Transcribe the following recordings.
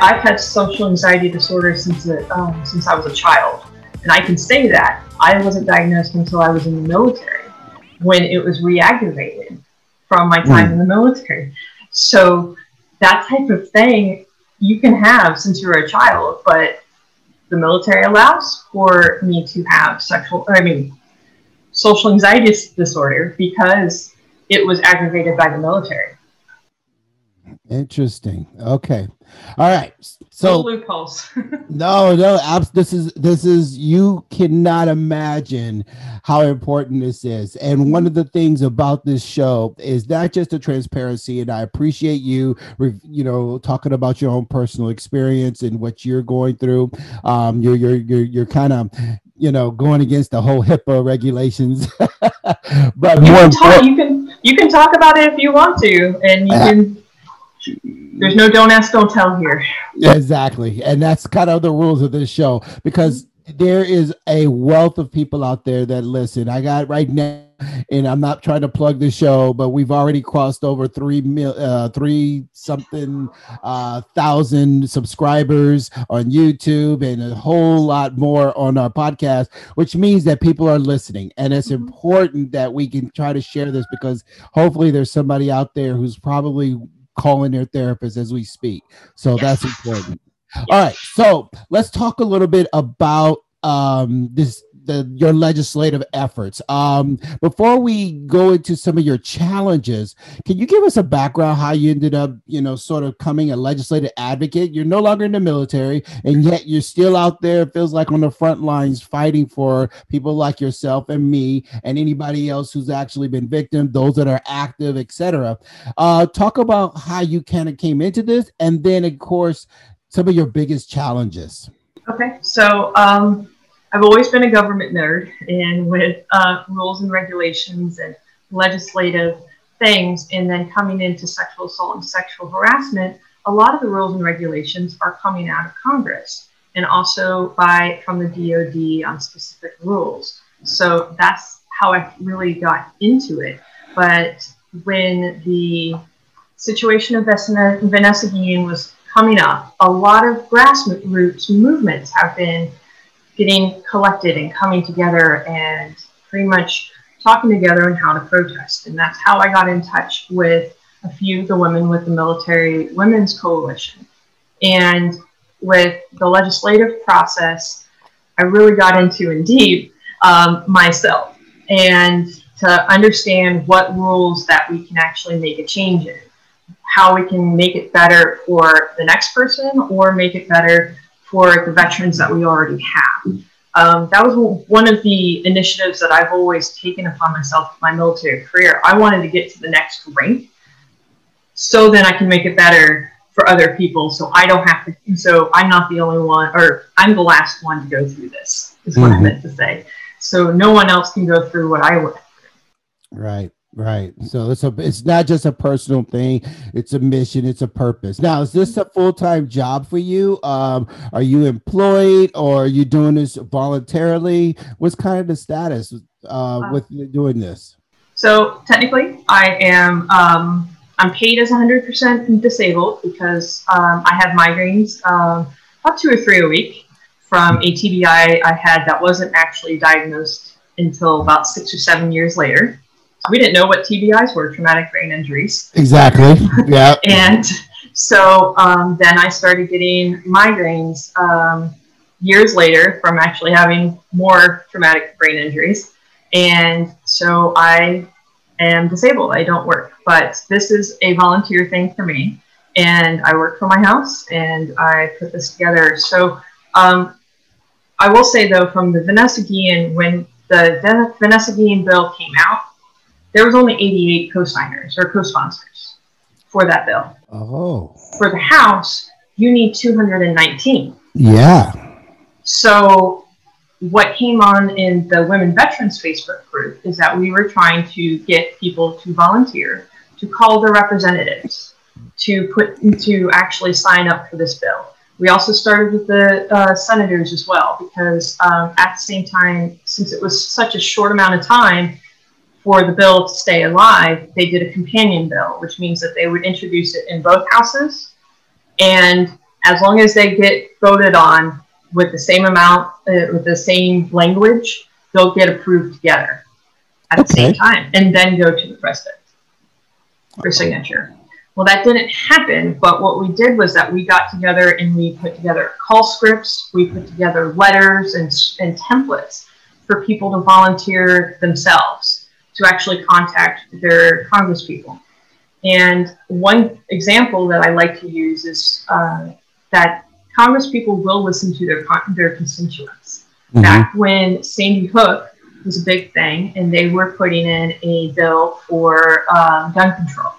I, have had social anxiety disorder since um, since I was a child, and I can say that I wasn't diagnosed until I was in the military, when it was reactivated from my time mm. in the military. So that type of thing you can have since you're a child, but the military allows for me to have sexual, I mean, social anxiety disorder because it was aggravated by the military. Interesting. Okay. All right. So no loopholes. no, no. This is this is you cannot imagine how important this is. And one of the things about this show is not just the transparency. And I appreciate you, you know, talking about your own personal experience and what you're going through. Um, you're you're you're you're kind of you know going against the whole HIPAA regulations. but you can, talk, you can you can talk about it if you want to, and you uh, can there's no don't ask, don't tell here. Yeah, Exactly. And that's kind of the rules of this show because there is a wealth of people out there that listen. I got right now, and I'm not trying to plug the show, but we've already crossed over three mil, uh, three something uh, thousand subscribers on YouTube, and a whole lot more on our podcast, which means that people are listening, and it's mm-hmm. important that we can try to share this because hopefully there's somebody out there who's probably calling their therapist as we speak. So that's important. All right. So let's talk a little bit about um, this the your legislative efforts. Um, before we go into some of your challenges, can you give us a background how you ended up, you know, sort of coming a legislative advocate? You're no longer in the military, and yet you're still out there. It feels like on the front lines fighting for people like yourself and me and anybody else who's actually been victim, those that are active, etc. Uh, talk about how you kind of came into this, and then of course some of your biggest challenges. Okay, so um, I've always been a government nerd, and with uh, rules and regulations and legislative things, and then coming into sexual assault and sexual harassment, a lot of the rules and regulations are coming out of Congress and also by from the DoD on specific rules. So that's how I really got into it. But when the situation of Vanessa Guillen was coming up, a lot of grassroots movements have been getting collected and coming together and pretty much talking together on how to protest. And that's how I got in touch with a few of the women with the Military Women's Coalition. And with the legislative process, I really got into indeed um, myself and to understand what rules that we can actually make a change in, how we can make it better for the next person or make it better for the veterans that we already have. Um, that was one of the initiatives that I've always taken upon myself in my military career. I wanted to get to the next rank so then I can make it better for other people so I don't have to. So I'm not the only one, or I'm the last one to go through this, is what mm-hmm. I meant to say. So no one else can go through what I went through. Right. Right. So it's a it's not just a personal thing, it's a mission, it's a purpose. Now, is this a full-time job for you? Um, are you employed or are you doing this voluntarily? What's kind of the status uh, with doing this? So technically I am um, I'm paid as 100% disabled because um, I have migraines um, about two or three a week from a TBI I had that wasn't actually diagnosed until about six or seven years later we didn't know what TBIs were, traumatic brain injuries. Exactly. Yeah. and so um, then I started getting migraines um, years later from actually having more traumatic brain injuries. And so I am disabled. I don't work, but this is a volunteer thing for me. And I work from my house and I put this together. So um, I will say though, from the Vanessa Guillen, when the Vanessa Guillen bill came out, there was only 88 co-signers or co-sponsors for that bill. Oh. For the House, you need 219. Yeah. So what came on in the Women Veterans Facebook group is that we were trying to get people to volunteer to call their representatives to put to actually sign up for this bill. We also started with the uh, senators as well because um, at the same time, since it was such a short amount of time, for the bill to stay alive, they did a companion bill, which means that they would introduce it in both houses And as long as they get voted on with the same amount, uh, with the same language, they'll get approved together at okay. the same time and then go to the president for signature. Well, that didn't happen, but what we did was that we got together and we put together call scripts, we put together letters and, and templates for people to volunteer themselves to actually contact their congresspeople. And one example that I like to use is uh, that congresspeople will listen to their, their constituents. Mm-hmm. Back when Sandy Hook was a big thing and they were putting in a bill for um, gun control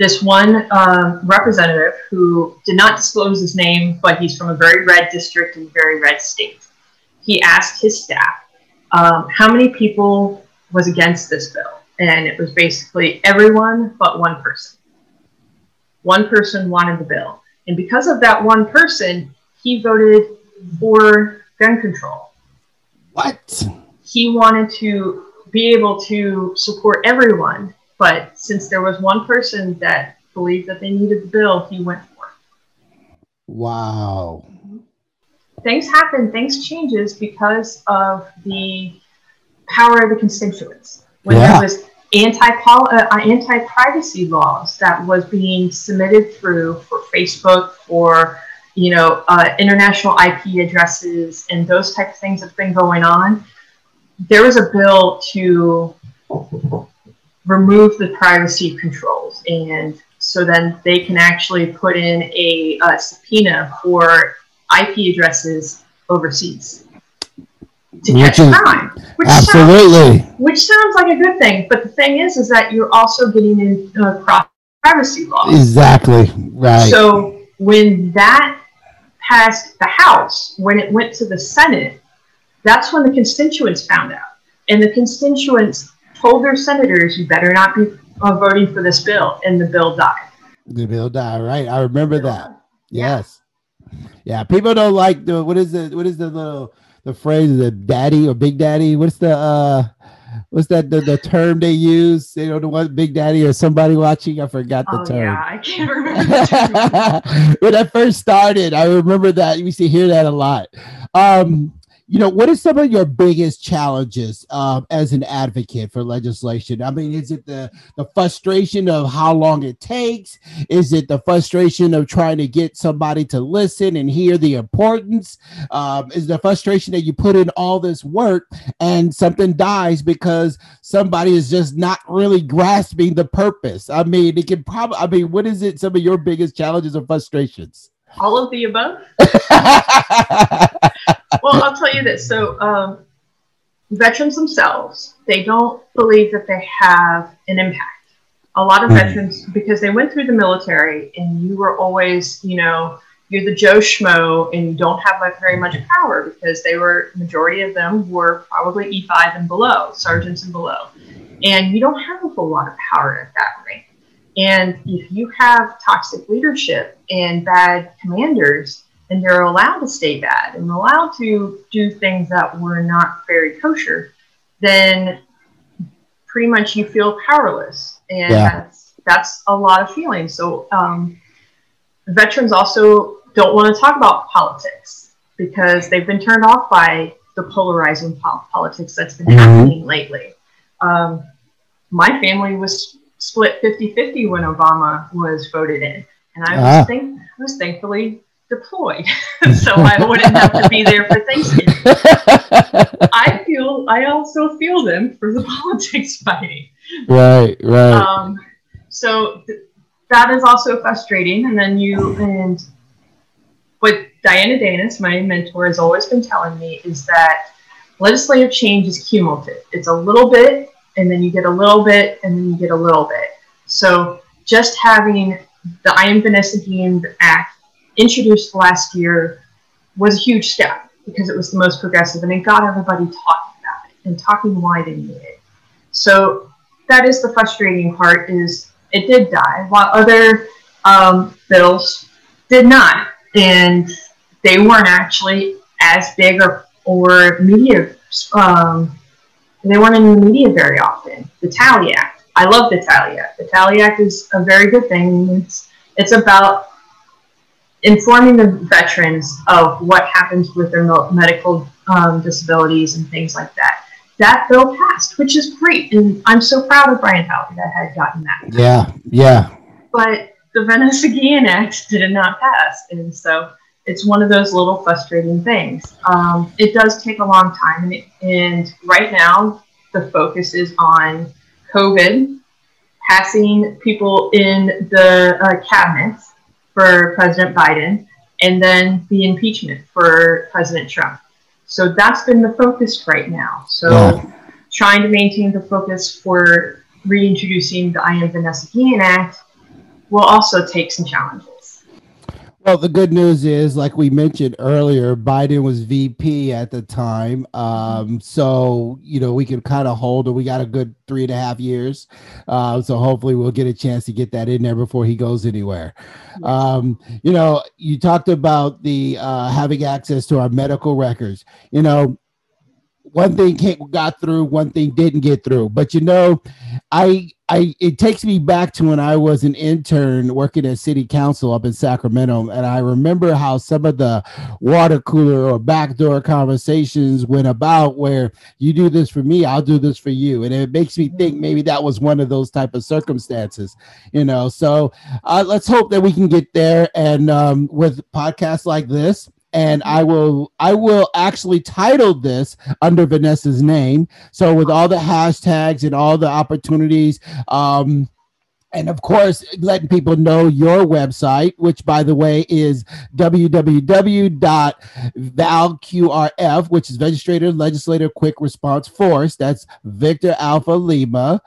this one um, representative who did not disclose his name, but he's from a very red district and very red state. He asked his staff um, how many people was against this bill, and it was basically everyone but one person. One person wanted the bill, and because of that one person, he voted for gun control. What? He wanted to be able to support everyone but since there was one person that believed that they needed the bill, he went for it. Wow. Things happen, things changes because of the power of the constituents. When yeah. there was anti uh, anti privacy laws that was being submitted through for Facebook, for you know uh, international IP addresses, and those type of things that's been going on, there was a bill to remove the privacy controls and so then they can actually put in a, a subpoena for IP addresses overseas to which catch is, crime. Which absolutely. Sounds, which sounds like a good thing, but the thing is, is that you're also getting in uh, privacy law. Exactly right. So when that passed the House, when it went to the Senate, that's when the constituents found out, and the constituents told their senators, you better not be uh, voting for this bill, and the bill died. The bill died, right? I remember that. Yes. Yeah, people don't like the what is the what is the little the phrase the daddy or big daddy? What's the uh what's that the, the term they use? They don't know what big daddy or somebody watching. I forgot the oh, term. Yeah, I can't remember. when I first started, I remember that we used to hear that a lot. Um you know, what are some of your biggest challenges uh, as an advocate for legislation? I mean, is it the the frustration of how long it takes? Is it the frustration of trying to get somebody to listen and hear the importance? Um, is the frustration that you put in all this work and something dies because somebody is just not really grasping the purpose? I mean, it can probably. I mean, what is it? Some of your biggest challenges or frustrations? All of the above. well, I'll tell you this. So, um, veterans themselves, they don't believe that they have an impact. A lot of mm. veterans, because they went through the military and you were always, you know, you're the Joe Schmo and you don't have like very much power because they were, majority of them were probably E5 and below, sergeants and below. And you don't have a whole lot of power at that rank. And if you have toxic leadership and bad commanders, and they're allowed to stay bad and allowed to do things that were not very kosher, then pretty much you feel powerless. And yeah. that's, that's a lot of feelings. So um, veterans also don't want to talk about politics because they've been turned off by the polarizing po- politics that's been mm-hmm. happening lately. Um, my family was split 50-50 when Obama was voted in. And I was, ah. think, I was thankfully deployed, so I wouldn't have to be there for Thanksgiving. I feel I also feel them for the politics fighting. Right, right. Um, so th- that is also frustrating. And then you and what Diana Danis, my mentor, has always been telling me is that legislative change is cumulative. It's a little bit, and then you get a little bit, and then you get a little bit. So just having the I Am Vanessa Guillen Act introduced last year was a huge step because it was the most progressive and it got everybody talking about it and talking why they need it. So that is the frustrating part is it did die while other um, bills did not. And they weren't actually as big or, or media, um, they weren't in the media very often. The Tally Act. I love the Tally Act. The Tally Act is a very good thing. It's, it's about informing the veterans of what happens with their medical um, disabilities and things like that. That bill passed, which is great, and I'm so proud of Brian Fowler that had gotten that. Yeah, yeah. But the Venice Guillen Act did not pass, and so it's one of those little frustrating things. Um, it does take a long time, and, it, and right now the focus is on COVID, passing people in the uh, cabinet for President Biden, and then the impeachment for President Trump. So that's been the focus right now. So trying to maintain the focus for reintroducing the I Am Vanessa Guillen Act will also take some challenges. Well, the good news is, like we mentioned earlier, Biden was VP at the time. Um, so, you know, we can kind of hold it. We got a good three and a half years. Uh, so hopefully we'll get a chance to get that in there before he goes anywhere. Um, you know, you talked about the uh, having access to our medical records. You know, one thing got through, one thing didn't get through. But you know, I I it takes me back to when I was an intern working at city council up in Sacramento, and I remember how some of the water cooler or backdoor conversations went about where you do this for me, I'll do this for you, and it makes me think maybe that was one of those type of circumstances, you know. So uh, let's hope that we can get there, and um, with podcasts like this and I will I will actually title this under Vanessa's name. So with all the hashtags and all the opportunities, um, and of course, letting people know your website, which by the way is www.valqrf, which is Legislative Legislative Quick Response Force. That's Victor Alpha Lima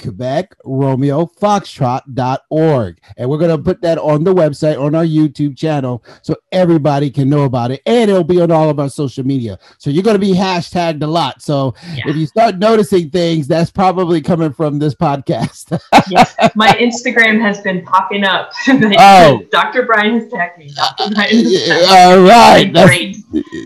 Quebec Romeo Foxtrot.org. And we're going to put that on the website, on our YouTube channel, so everybody can know about it. And it'll be on all of our social media. So you're going to be hashtagged a lot. So yeah. if you start noticing things, that's probably coming from this podcast. yes. My Instagram has been popping up. oh. Dr. Bryant has tagged me. Dr. Bryant All right. That's, great.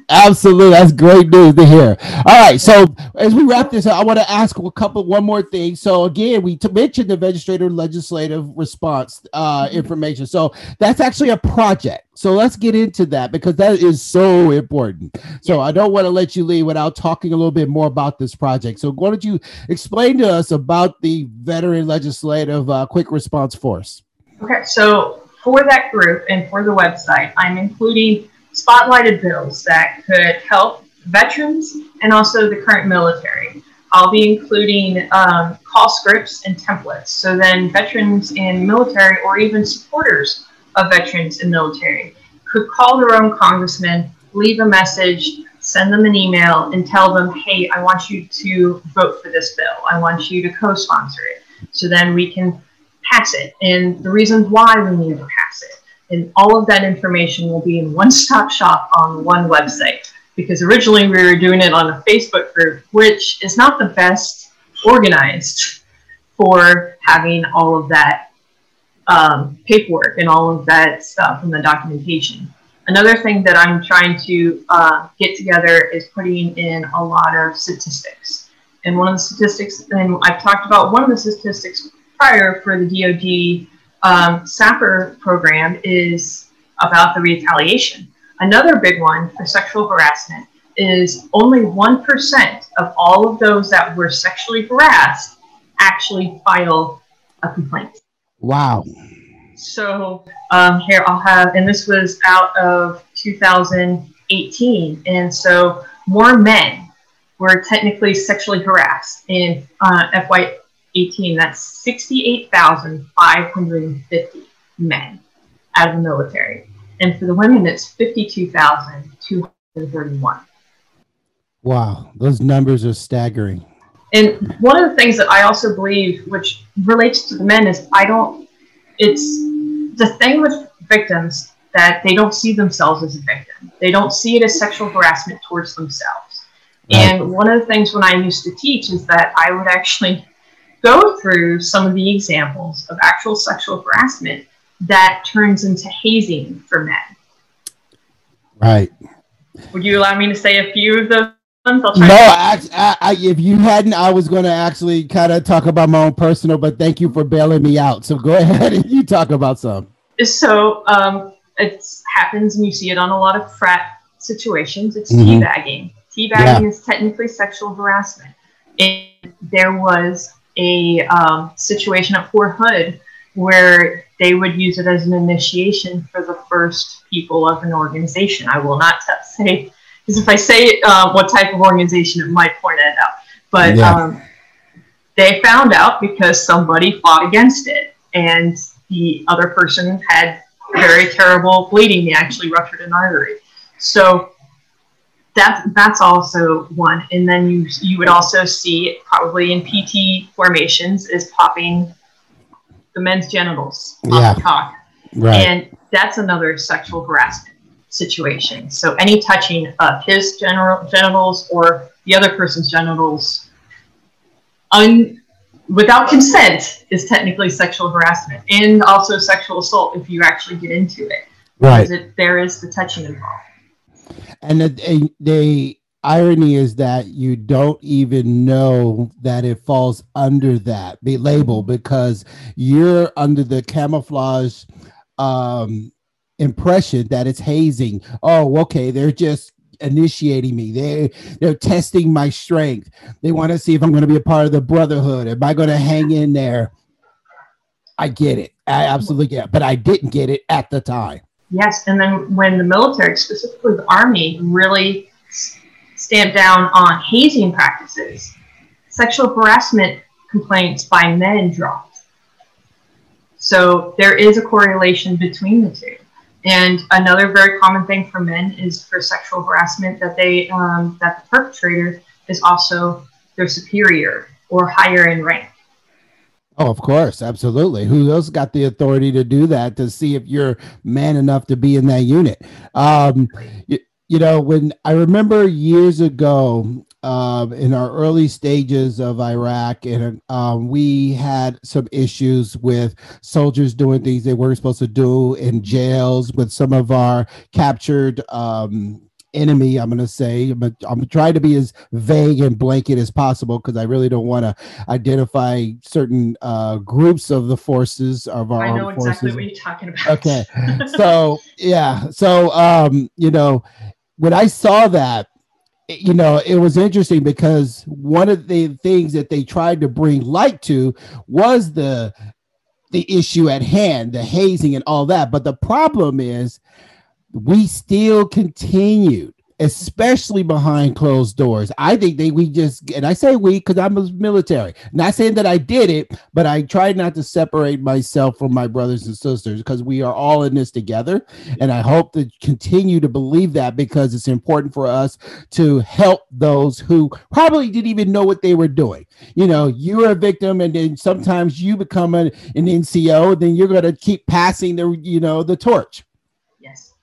Absolutely. That's great news to hear. All right. So as we wrap this up, I want to ask a couple, one more thing. So again, again, we t- mentioned the legislative legislative response uh, mm-hmm. information. So that's actually a project. So let's get into that because that is so important. So I don't want to let you leave without talking a little bit more about this project. So why don't you explain to us about the Veteran Legislative uh, Quick Response Force? Okay, so for that group and for the website, I'm including spotlighted bills that could help veterans and also the current military. I'll be including um, call scripts and templates. So then veterans in military or even supporters of veterans in military could call their own congressman, leave a message, send them an email, and tell them, hey, I want you to vote for this bill. I want you to co sponsor it. So then we can pass it and the reasons why we need to pass it. And all of that information will be in one stop shop on one website because originally we were doing it on a Facebook group, which is not the best organized for having all of that um, paperwork and all of that stuff and the documentation. Another thing that I'm trying to uh, get together is putting in a lot of statistics. And one of the statistics, and I've talked about one of the statistics prior for the DoD um, SAPR program is about the retaliation. Another big one for sexual harassment is only 1% of all of those that were sexually harassed actually file a complaint. Wow. So um, here I'll have, and this was out of 2018. And so more men were technically sexually harassed in uh, FY18. That's 68,550 men out of the military. And for the women, it's 52,231. Wow, those numbers are staggering. And one of the things that I also believe, which relates to the men, is I don't, it's the thing with victims that they don't see themselves as a victim. They don't see it as sexual harassment towards themselves. Right. And one of the things when I used to teach is that I would actually go through some of the examples of actual sexual harassment that turns into hazing for men. Right. Would you allow me to say a few of those? No, I, I, I, if you hadn't, I was going to actually kind of talk about my own personal, but thank you for bailing me out. So go ahead and you talk about some. So, um, it happens and you see it on a lot of frat situations. It's mm-hmm. teabagging. Teabagging yeah. is technically sexual harassment. And there was a um, situation at Fort Hood where they would use it as an initiation for the first people of an organization. I will not say, because if I say uh, what type of organization, it might point it out. But yeah. um, they found out because somebody fought against it, and the other person had very terrible bleeding. They actually ruptured an artery. So that that's also one. And then you you would also see probably in PT formations is popping the men's genitals yeah. the cock. Right. And that's another sexual harassment situation. So any touching of his general genitals or the other person's genitals un, without consent is technically sexual harassment and also sexual assault if you actually get into it. Right. It, there is the touching involved. And uh, they, the irony is that you don't even know that it falls under that the label because you're under the camouflage um, impression that it's hazing. Oh, okay, they're just initiating me. They they're testing my strength. They want to see if I'm going to be a part of the brotherhood. Am I going to hang in there? I get it. I absolutely get it, but I didn't get it at the time. Yes, and then when the military, specifically the army, really stamped down on hazing practices, sexual harassment complaints by men dropped. So there is a correlation between the two. And another very common thing for men is for sexual harassment that they um, that the perpetrator is also their superior or higher in rank. Oh, of course, absolutely. Who else got the authority to do that to see if you're man enough to be in that unit? Um, you, know, when I remember years ago, uh, in our early stages of Iraq, and um, we had some issues with soldiers doing things they weren't supposed to do in jails with some of our captured um, enemy i'm going to say but i'm trying to be as vague and blanket as possible because i really don't want to identify certain uh, groups of the forces of our i know exactly forces. what you're talking about. Okay. So yeah. So um you know when i saw that you know it was interesting because one of the things that they tried to bring light to was the the issue at hand the hazing and all that. But the problem is we still continued especially behind closed doors. I think they we just and I say we because I'm a military. Not saying that I did it, but I tried not to separate myself from my brothers and sisters because we are all in this together. And I hope to continue to believe that because it's important for us to help those who probably didn't even know what they were doing. You know, you're a victim, and then sometimes you become an, an NCO, then you're gonna keep passing the you know the torch.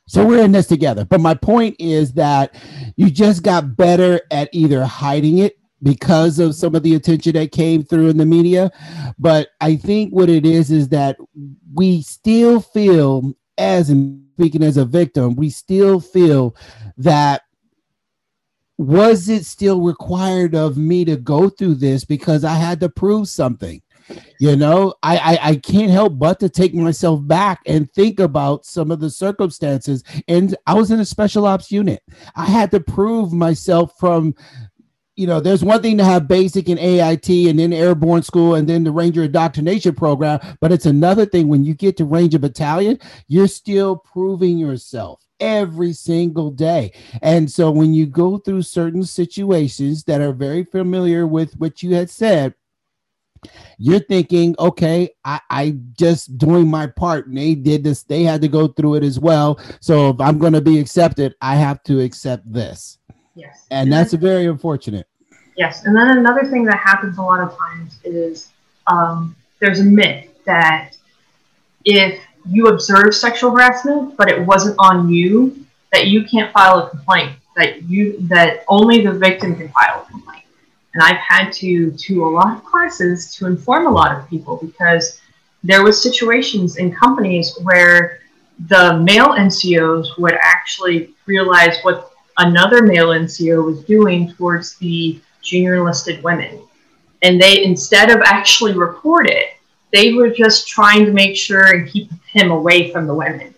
So we're in this together. But my point is that you just got better at either hiding it because of some of the attention that came through in the media. But I think what it is is that we still feel, as in speaking as a victim, we still feel that was it still required of me to go through this because I had to prove something? You know I, I, I can't help but to take myself back and think about some of the circumstances and i was in a special ops unit i had to prove myself from you know, there's one thing to have basic and AIT and then airborne school and then the Ranger indoctrination program, but it's another thing when you get to Ranger Battalion, you're still proving yourself every single day. And so when you go through certain situations that are very familiar with what you had said, you're thinking, okay, I, I just doing my part. And they did this, they had to go through it as well. So if I'm going to be accepted, I have to accept this. Yes. And, that's very unfortunate. Yes. And then another thing that happens a lot of times is um, there's a myth that if you observe sexual harassment, but it wasn't on you, that you can't file a complaint. That you that only the victim can file a complaint. And I've had to to a lot of classes to inform a lot of people because there was situations in companies where the male NCOs would actually realize what another male NCO was doing towards the junior enlisted women. And they, instead of actually report it, they were just trying to make sure and keep him away from the women.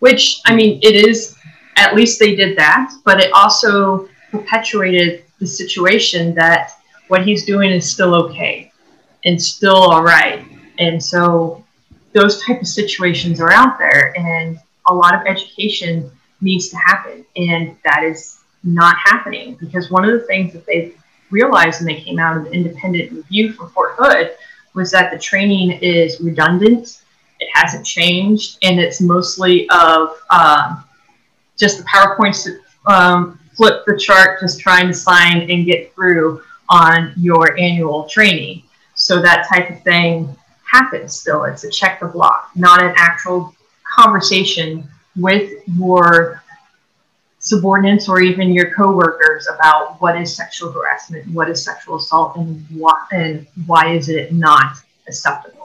which I mean, it is at least they did that, but it also perpetuated the situation that what he's doing is still okay and still all right. And so those type of situations are out there and a lot of education needs to happen and that is not happening because one of the things that they realized when they came out of the independent review from Fort Hood was that the training is redundant it hasn't changed and it's mostly of um, just the powerpoints um, flip the chart just trying to sign and get through on your annual training so that type of thing happens still. It's a check the block, not an actual conversation with your subordinates or even your coworkers about what is sexual harassment, what is sexual assault, and and why is it not acceptable.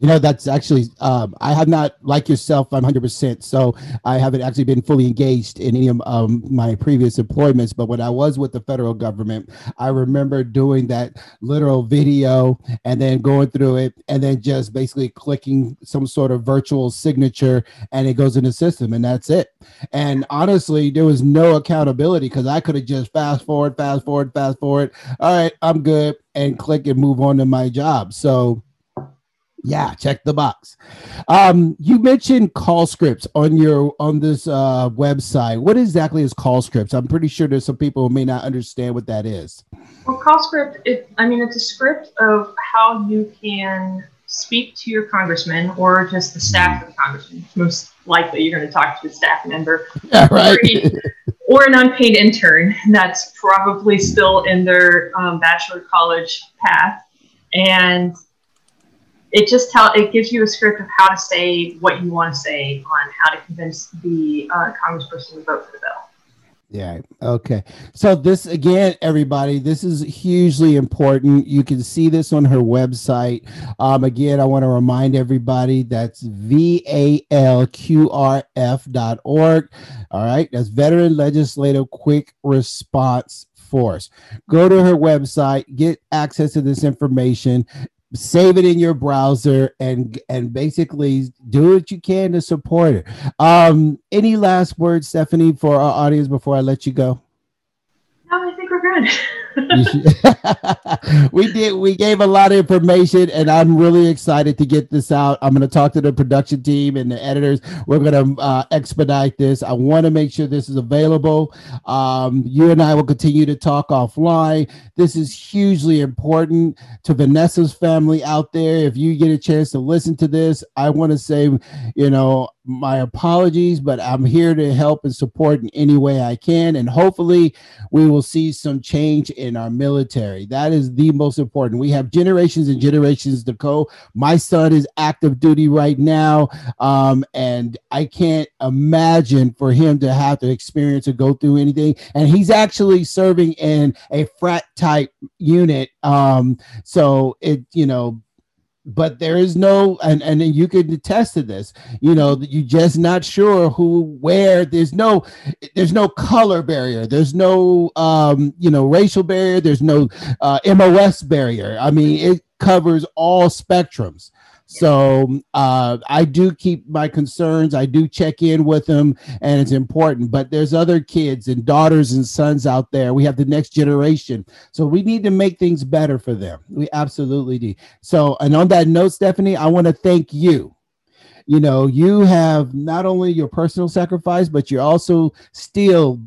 You know, that's actually, um, I have not, like yourself, I'm 100%. So I haven't actually been fully engaged in any of um, my previous employments. But when I was with the federal government, I remember doing that literal video and then going through it and then just basically clicking some sort of virtual signature and it goes in the system and that's it. And honestly, there was no accountability because I could have just fast forward, fast forward, fast forward. All right, I'm good and click and move on to my job. So, yeah, check the box. Um, you mentioned call scripts on your on this uh, website. What exactly is call scripts? I'm pretty sure there's some people who may not understand what that is. Well, call script. It, I mean, it's a script of how you can speak to your congressman or just the staff of the congressman. Most likely, you're going to talk to a staff member. Yeah, right. Or, an unpaid intern that's probably still in their um, bachelor college path, and it just tell it gives you a script of how to say what you want to say on how to convince the uh, congressperson to vote for the bill. Yeah. Okay. So this again, everybody, this is hugely important. You can see this on her website. Um, again, I want to remind everybody that's valqrf.org. All right. That's Veteran Legislative Quick Response Force. Go to her website, get access to this information save it in your browser and and basically do what you can to support it. Um any last words stephanie for our audience before i let you go? No i think we're good we did we gave a lot of information and i'm really excited to get this out. I'm going to talk to the production team and the editors. We're going to uh, expedite this. I want to make sure this is available. Um, you and i will continue to talk offline. This is hugely important to vanessa's family out there. If you get a chance to listen to this i want to say you know my apologies, but I'm here to help and support in any way I can. And hopefully, we will see some change in our military. That is the most important. We have generations and generations to go. My son is active duty right now. Um, and I can't imagine for him to have to experience or go through anything. And he's actually serving in a frat type unit. Um, so it, you know, but there is no and and you can attest to this you know you're just not sure who where there's no there's no color barrier there's no um you know racial barrier there's no uh mos barrier. I mean it covers all spectrums so uh, I do keep my concerns. I do check in with them, and it's important. But there's other kids and daughters and sons out there. We have the next generation, so we need to make things better for them. We absolutely do. So, and on that note, Stephanie, I want to thank you. You know, you have not only your personal sacrifice, but you're also still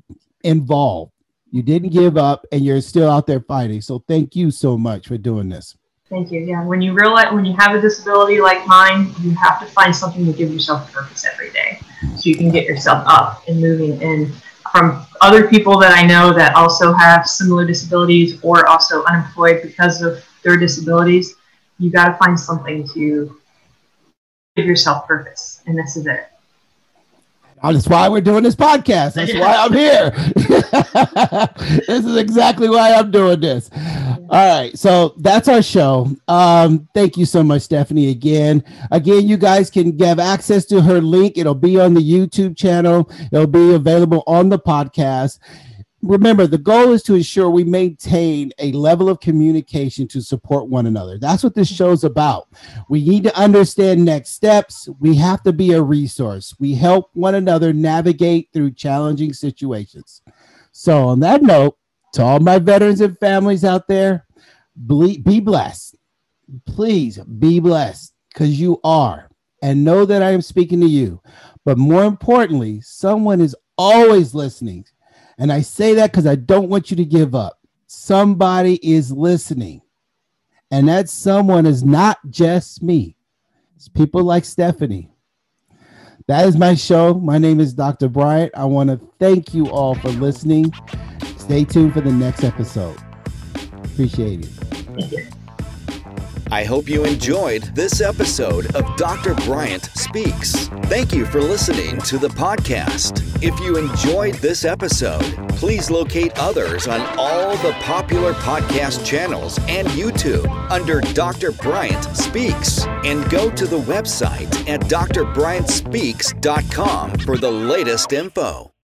involved. You didn't give up, and you're still out there fighting. So, thank you so much for doing this. Thank you. Yeah, when you realize when you have a disability like mine, you have to find something to give yourself purpose every day, so you can get yourself up and moving. And from other people that I know that also have similar disabilities or also unemployed because of their disabilities, you got to find something to give yourself purpose, and this is it. That's why we're doing this podcast. That's why I'm here. this is exactly why I'm doing this. All right. So that's our show. Um, thank you so much, Stephanie, again. Again, you guys can have access to her link. It'll be on the YouTube channel, it'll be available on the podcast remember the goal is to ensure we maintain a level of communication to support one another that's what this show's about we need to understand next steps we have to be a resource we help one another navigate through challenging situations so on that note to all my veterans and families out there be blessed please be blessed because you are and know that i am speaking to you but more importantly someone is always listening and I say that because I don't want you to give up. Somebody is listening. And that someone is not just me, it's people like Stephanie. That is my show. My name is Dr. Bryant. I want to thank you all for listening. Stay tuned for the next episode. Appreciate it. I hope you enjoyed this episode of Dr. Bryant Speaks. Thank you for listening to the podcast. If you enjoyed this episode, please locate others on all the popular podcast channels and YouTube under Dr. Bryant Speaks and go to the website at drbryantspeaks.com for the latest info.